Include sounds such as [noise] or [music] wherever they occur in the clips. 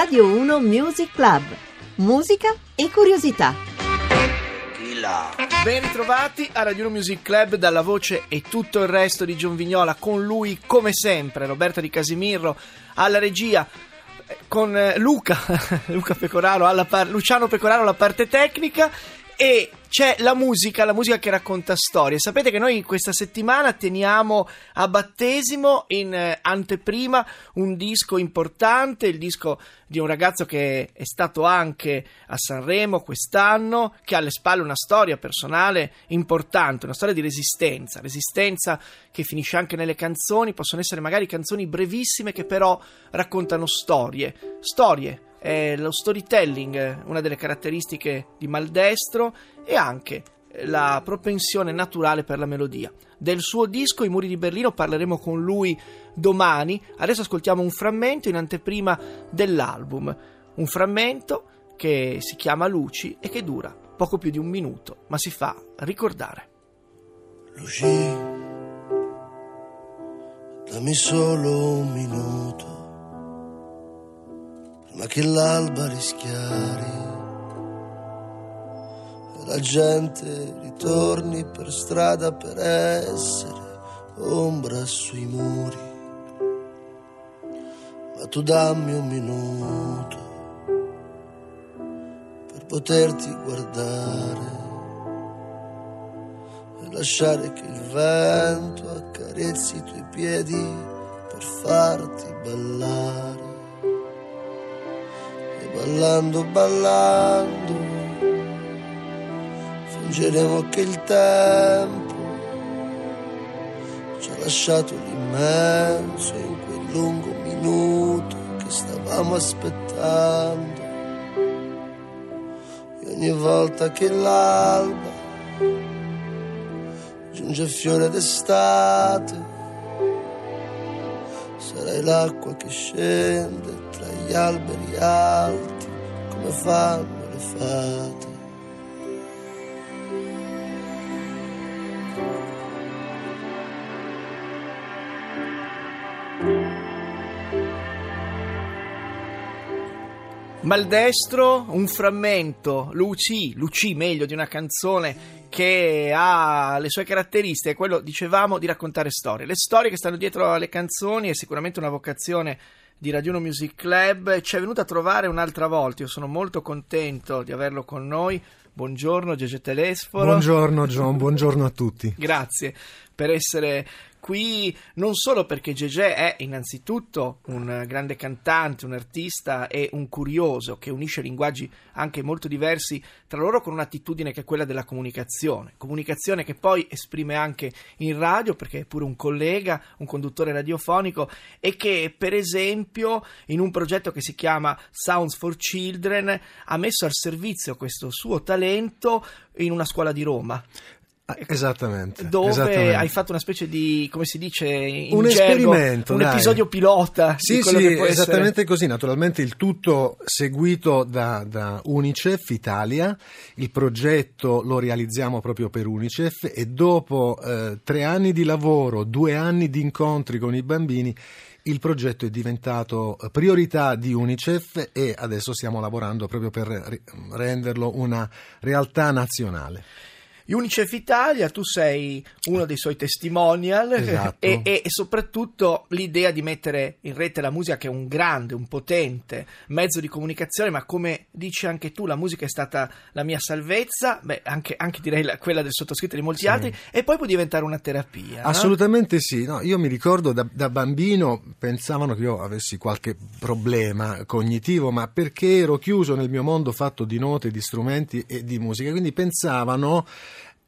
Radio 1 Music Club. Musica e curiosità. Ben ritrovati a Radio 1 Music Club dalla voce e tutto il resto di John Vignola con lui come sempre Roberta Di Casimirro alla regia eh, con eh, Luca, [laughs] Luca Pecoraro alla par- Luciano Pecoraro alla parte tecnica e c'è la musica, la musica che racconta storie. Sapete che noi questa settimana teniamo a battesimo in eh, anteprima un disco importante, il disco di un ragazzo che è stato anche a Sanremo quest'anno, che ha alle spalle una storia personale importante, una storia di resistenza, resistenza che finisce anche nelle canzoni, possono essere magari canzoni brevissime che però raccontano storie, storie è lo storytelling, una delle caratteristiche di Maldestro e anche la propensione naturale per la melodia. Del suo disco I muri di Berlino parleremo con lui domani. Adesso ascoltiamo un frammento in anteprima dell'album. Un frammento che si chiama Luci e che dura poco più di un minuto, ma si fa ricordare. Luci, dammi solo un minuto ma che l'alba rischiari e la gente ritorni per strada per essere ombra sui muri. Ma tu dammi un minuto per poterti guardare e lasciare che il vento accarezzi i tuoi piedi per farti ballare ballando, ballando, fingeremo che il tempo ci ha lasciato l'immenso in quel lungo minuto che stavamo aspettando. E ogni volta che l'alba giunge fiore d'estate, sarai l'acqua che scende tra gli alberi alti come fanno le fate. Maldestro, un frammento, Luci, Luci meglio di una canzone che ha le sue caratteristiche, quello dicevamo di raccontare storie. Le storie che stanno dietro alle canzoni è sicuramente una vocazione di Radio 1 Music Club. Ci è venuto a trovare un'altra volta, io sono molto contento di averlo con noi. Buongiorno Gege Telesforo. Buongiorno John, buongiorno a tutti. Grazie per essere qui non solo perché Gegé è innanzitutto un grande cantante, un artista e un curioso che unisce linguaggi anche molto diversi tra loro con un'attitudine che è quella della comunicazione, comunicazione che poi esprime anche in radio perché è pure un collega, un conduttore radiofonico e che per esempio in un progetto che si chiama Sounds for Children ha messo al servizio questo suo talento in una scuola di Roma. Ah, esattamente. Dove esattamente. hai fatto una specie di, come si dice in un gergo, esperimento, un dai. episodio pilota. Sì, sì, esattamente essere. così. Naturalmente il tutto seguito da, da Unicef Italia. Il progetto lo realizziamo proprio per Unicef e dopo eh, tre anni di lavoro, due anni di incontri con i bambini, il progetto è diventato priorità di Unicef e adesso stiamo lavorando proprio per renderlo una realtà nazionale. Unicef Italia, tu sei uno dei suoi testimonial Esatto. e, e- e soprattutto l'idea di mettere in rete la musica che è un grande, un potente mezzo di comunicazione, ma come dici anche tu, la musica è stata la mia salvezza, beh, anche, anche direi la- quella del sottoscritto e di molti Sì. altri, e poi può diventare una terapia. no? Assolutamente sì, no, io mi ricordo da, da bambino pensavano che io avessi qualche problema cognitivo, ma perché ero chiuso nel mio mondo fatto di note, di strumenti e di musica, quindi pensavano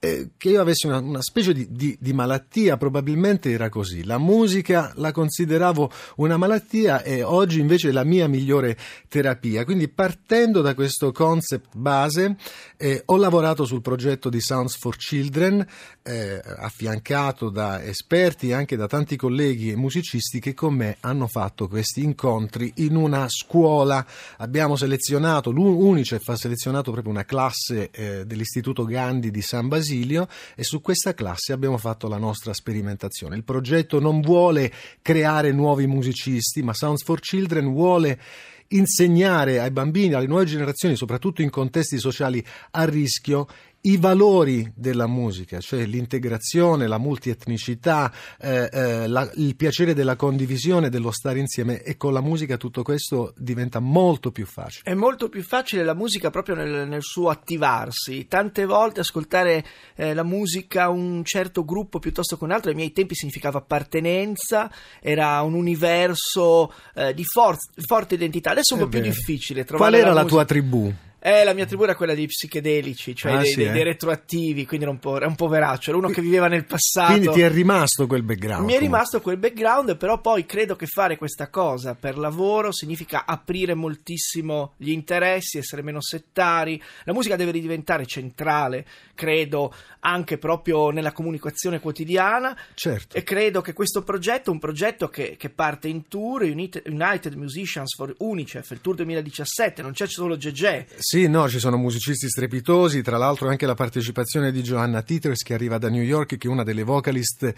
eh, che io avessi una, una specie di, di- di malattia, probabilmente era così. La musica la consideravo una malattia e oggi invece è la mia migliore terapia. Quindi partendo da questo concept base eh, ho lavorato sul progetto di Sounds for Children, eh, affiancato da esperti e anche da tanti colleghi e musicisti che con me hanno fatto questi incontri in una scuola. Abbiamo selezionato, l'Unicef ha selezionato proprio una classe eh, dell'Istituto Gandhi di San Basilio e su questa classe abbiamo fatto la nostra sperimentazione. Il progetto non vuole creare nuovi musicisti, ma Sounds for Children vuole insegnare ai bambini, alle nuove generazioni, soprattutto in contesti sociali a rischio, i valori della musica, cioè l'integrazione, la multietnicità, eh, eh, la, il piacere della condivisione, dello stare insieme e con la musica tutto questo diventa molto più facile. È molto più facile la musica proprio nel, nel suo attivarsi. Tante volte ascoltare eh, la musica un certo gruppo piuttosto che un altro, ai miei tempi significava appartenenza, era un universo eh, di for- forte identità. Adesso è un po' più difficile trovare Qual era la, musica- tua tribù? Eh, la mia tribù era quella dei psichedelici, cioè Ah, dei, sì, dei- eh? dei retroattivi, quindi era un, po', era un poveraccio, era uno che viveva nel passato. Quindi ti è rimasto quel background? Mi è rimasto quel background, però poi credo che fare questa cosa per lavoro significa aprire moltissimo gli interessi, essere meno settari. La musica deve diventare centrale, credo, anche proprio nella comunicazione quotidiana. Certo. E credo che questo progetto un progetto che, che parte in tour, United, United Musicians for Unicef, il tour 2017, non c'è solo Gegè. Sì, no, ci sono musicisti strepitosi, tra l'altro anche la partecipazione di Joanna Titters che arriva da New York, che è una delle vocalist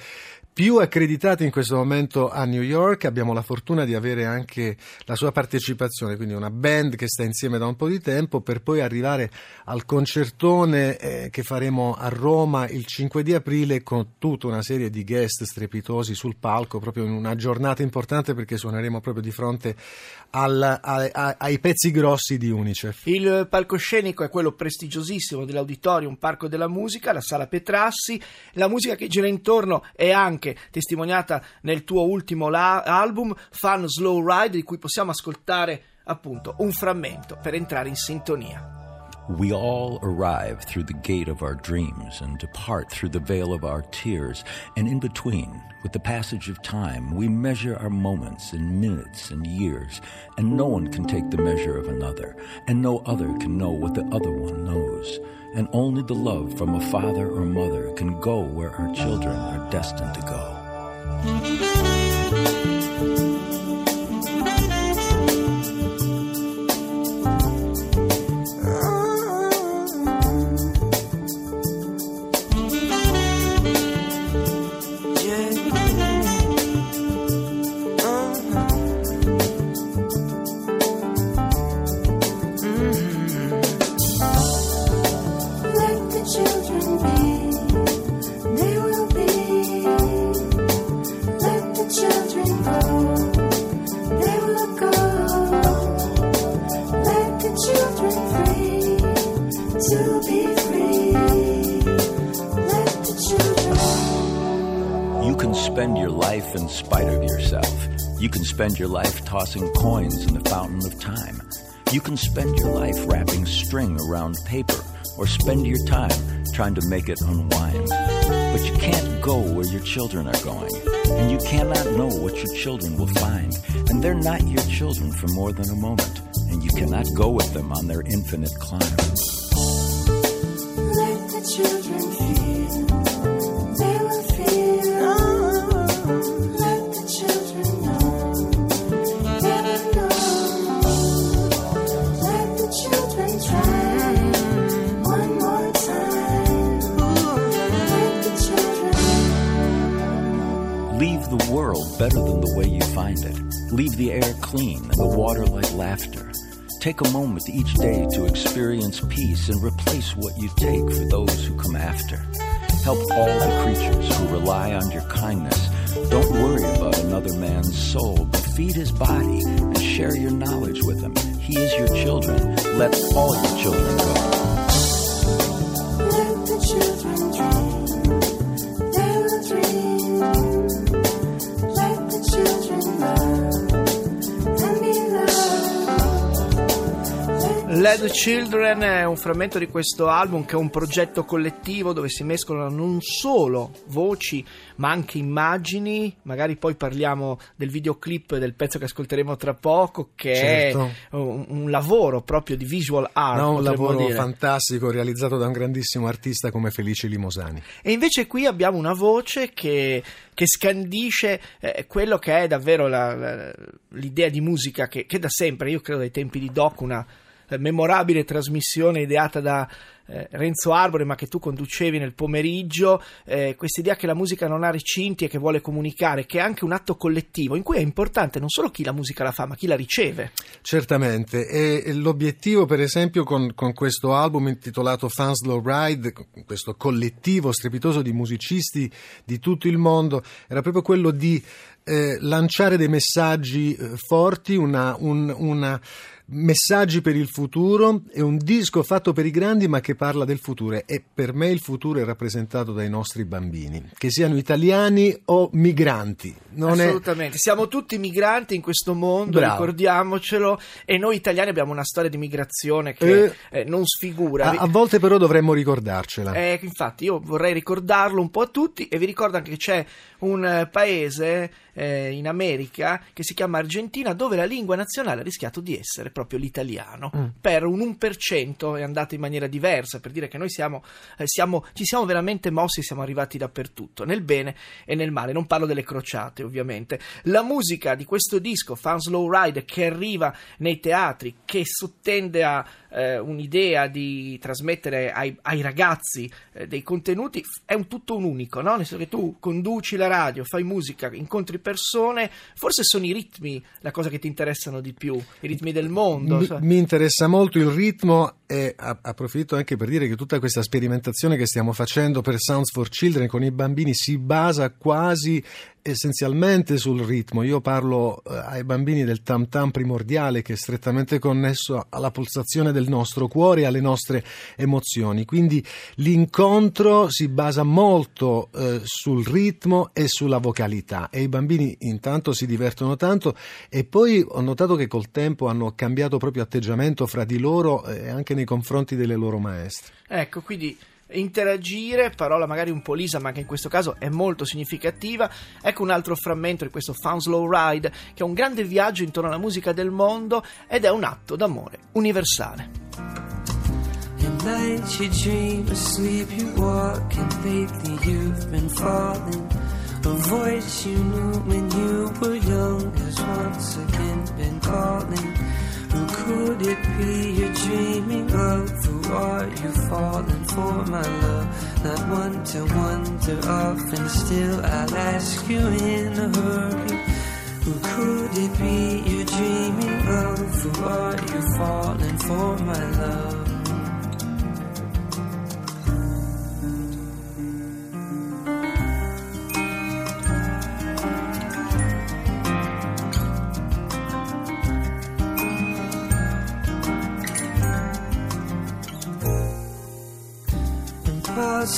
più accreditate in questo momento a New York. Abbiamo la fortuna di avere anche la sua partecipazione, quindi una band che sta insieme da un po' di tempo per poi arrivare al concertone eh, che faremo a Roma il 5 di aprile con tutta una serie di guest strepitosi sul palco, proprio in una giornata importante perché suoneremo proprio di fronte al- a- a- ai pezzi grossi di Unicef. Il palcoscenico è quello prestigiosissimo dell'Auditorium Parco della Musica, la Sala Petrassi. La musica che gira intorno è anche testimoniata nel tuo ultimo la- album, Fun Slow Ride, di cui possiamo ascoltare appunto un frammento per entrare in sintonia. We all arrive through the gate of our dreams and depart through the veil of our tears. And in between, with the passage of time, we measure our moments in minutes and years. And no one can take the measure of another. And no other can know what the other one knows. And only the love from a father or mother can go where our children are destined to go. You can spend your life in spite of yourself. You can spend your life tossing coins in the fountain of time. You can spend your life wrapping string around paper or spend your time trying to make it unwind. But you can't go where your children are going. And you cannot know what your children will find. And they're not your children for more than a moment. And you cannot go with them on their infinite climb children. Take a moment each day to experience peace and replace what you take for those who come after. Help all the creatures who rely on your kindness. Don't worry about another man's soul, but feed his body and share your knowledge with him. He is your children. Let all your children go. Led Children è un frammento di questo album che è un progetto collettivo dove si mescolano non solo voci ma anche immagini, magari poi parliamo del videoclip del pezzo che ascolteremo tra poco che Certo. è un, un lavoro proprio di visual art. No, un lavoro dire. fantastico realizzato da un grandissimo artista come Felice Limosani. E invece qui abbiamo una voce che, che scandisce eh, quello che è davvero la- la- l'idea di musica che, che da sempre, io credo dai tempi di Doc, una memorabile trasmissione ideata da eh, Renzo Arbore, ma che tu conducevi nel pomeriggio, eh, questa idea che la musica non ha recinti e che vuole comunicare, che è anche un atto collettivo, in cui è importante non solo chi la musica la fa, ma chi la riceve. Certamente, e l'obiettivo per esempio con, con questo album intitolato Fans Low Ride, questo collettivo strepitoso di musicisti di tutto il mondo, era proprio quello di eh, lanciare dei messaggi eh, forti, una, un- una- messaggi per il futuro, è un disco fatto per i grandi ma che parla del futuro e per me il futuro è rappresentato dai nostri bambini, che siano italiani o migranti. Non è- Assolutamente, siamo tutti migranti in questo mondo, Bravo. ricordiamocelo, e noi italiani abbiamo una storia di migrazione che Eh, eh, non sfigura. a, a volte però dovremmo ricordarcela. Eh, infatti, io vorrei ricordarlo un po' a tutti e vi ricordo anche che c'è un eh, paese eh, in America che si chiama Argentina dove la lingua nazionale ha rischiato di essere proprio l'italiano. Mm. Per un 1% è andata in maniera diversa, per dire che noi siamo, eh, siamo- ci siamo veramente mossi, siamo arrivati dappertutto, nel bene e nel male. Non parlo delle crociate, ovviamente. La musica di questo disco, Fan Slow Ride, che arriva nei teatri, che sottende a eh, un'idea di trasmettere ai, ai ragazzi eh, dei contenuti, è un tutto un unico, no? Nel senso che tu conduci la radio, fai musica, incontri persone, forse sono i ritmi la cosa che ti interessano di più, i ritmi del mondo. Mi, so- mi interessa molto il ritmo e approfitto anche per dire che tutta questa sperimentazione che stiamo facendo per Sounds for Children con i bambini si basa quasi essenzialmente sul ritmo. Io parlo eh, ai bambini del tam tam primordiale che è strettamente connesso alla pulsazione del nostro cuore e alle nostre emozioni. Quindi l'incontro si basa molto eh, sul ritmo e sulla vocalità e i bambini intanto si divertono tanto e poi ho notato che col tempo hanno cambiato proprio atteggiamento fra di loro e anche nei confronti delle loro maestre. Ecco, quindi interagire, parola magari un po' lisa, ma che in questo caso è molto significativa. Ecco un altro frammento di questo Found Slow Ride, che è un grande viaggio intorno alla musica del mondo ed è un atto d'amore universale. Night you dream, asleep you walk, and lately you've been falling. A voice you knew when you were young has once again been calling. Could it be you're dreaming of? Who are you falling for, my love? Not one to wonder and still I'll ask you in a hurry. Who could it be you're dreaming of? Who are you falling for, my love?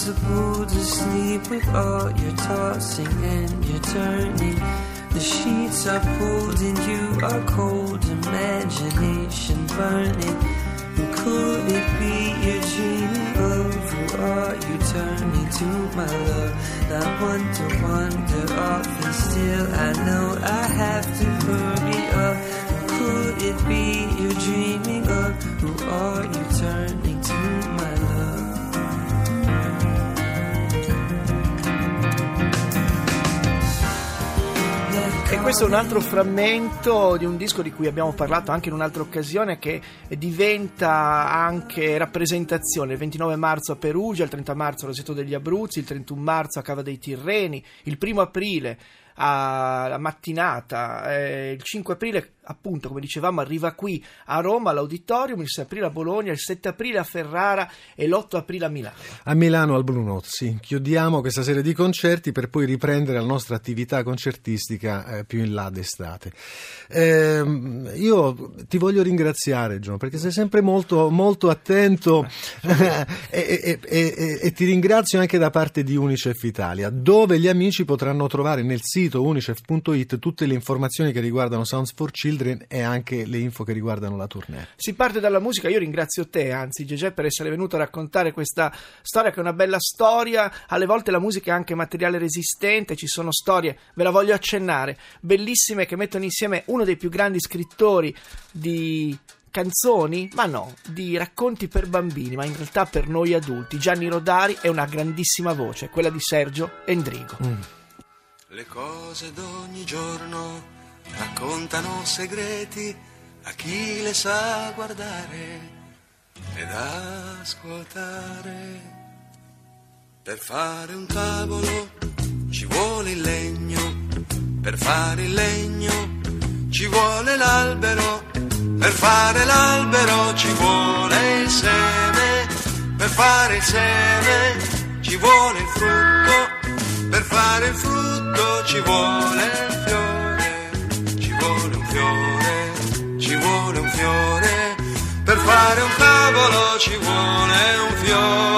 Impossible to sleep with all your tossing and your turning. The sheets are pulled and you are cold, imagination burning. Who could it be you're dreaming of? Who are you turning to, my love? Not one to wonder often, still I know I have to hurry up. Could it be you're dreaming of? Who are you turning to, E questo è un altro frammento di un disco di cui abbiamo parlato anche in un'altra occasione che diventa anche rappresentazione. Il 29 marzo a Perugia, il 30 marzo a Roseto degli Abruzzi, il 31 marzo a Cava dei Tirreni, il 1 aprile alla mattinata, eh, il 5 aprile appunto come dicevamo arriva qui a Roma all'auditorium, il 6 aprile a Bologna, il 7 aprile a Ferrara e l'8 aprile a Milano. A Milano al sì. Chiudiamo questa serie di concerti per poi riprendere la nostra attività concertistica eh, più in là d'estate. Ehm, io ti voglio ringraziare, John, perché sei sempre molto, molto attento [laughs] e- e- e- e ti ringrazio anche da parte di Unicef Italia, dove gli amici potranno trovare nel sito unicef.it tutte le informazioni che riguardano Sounds for Children e anche le info che riguardano la tournée. Si parte dalla musica, io ringrazio te, anzi Gegè, per essere venuto a raccontare questa storia che è una bella storia, alle volte la musica è anche materiale resistente, ci sono storie, ve la voglio accennare, bellissime che mettono insieme uno dei più grandi scrittori di canzoni, ma no, di racconti per bambini, ma in realtà per noi adulti. Gianni Rodari è una grandissima voce, quella di Sergio Endrigo. Le cose d'ogni giorno raccontano segreti a chi le sa guardare. ed ascoltare. Per fare un tavolo ci vuole il legno, per fare il legno ci vuole l'albero, per fare l'albero ci vuole il seme, per fare il seme ci vuole il frutto, per fare il frutto ci vuole il fiore, ci vuole un fiore, ci vuole un fiore, per fare un tavolo ci vuole un fiore.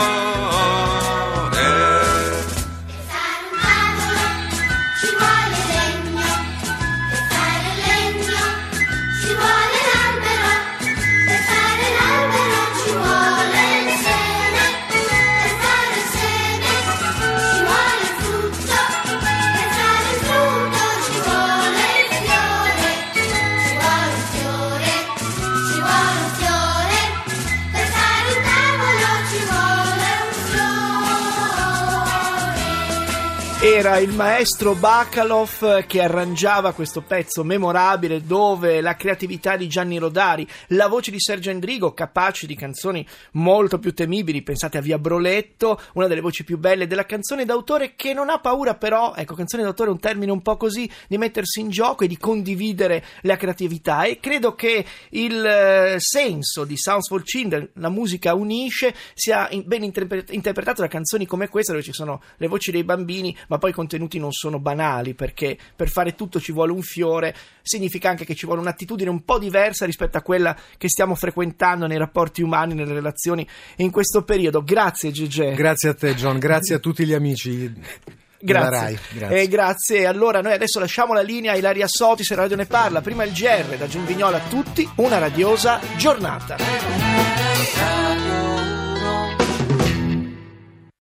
Era il maestro Bacalov che arrangiava questo pezzo memorabile dove la creatività di Gianni Rodari, la voce di Sergio Endrigo, capaci di canzoni molto più temibili, pensate a Via Broletto, una delle voci più belle della canzone d'autore che non ha paura però, ecco, canzone d'autore è un termine un po' così, di mettersi in gioco e di condividere la creatività. E credo che il eh, senso di Sounds for Children, la musica unisce, sia ben interpre- interpretato da canzoni come questa dove ci sono le voci dei bambini, ma poi i contenuti non sono banali perché per fare tutto ci vuole un fiore, significa anche che ci vuole un'attitudine un po' diversa rispetto a quella che stiamo frequentando nei rapporti umani, nelle relazioni in questo periodo. Grazie Gigi. Grazie a te, John. Grazie a tutti gli amici. [laughs] Grazie. Rai. Grazie. Eh, grazie. Allora, noi adesso lasciamo la linea a Ilaria Sotis e Radio Ne Parla. Prima il GR da Giunvignola a tutti. Una radiosa giornata.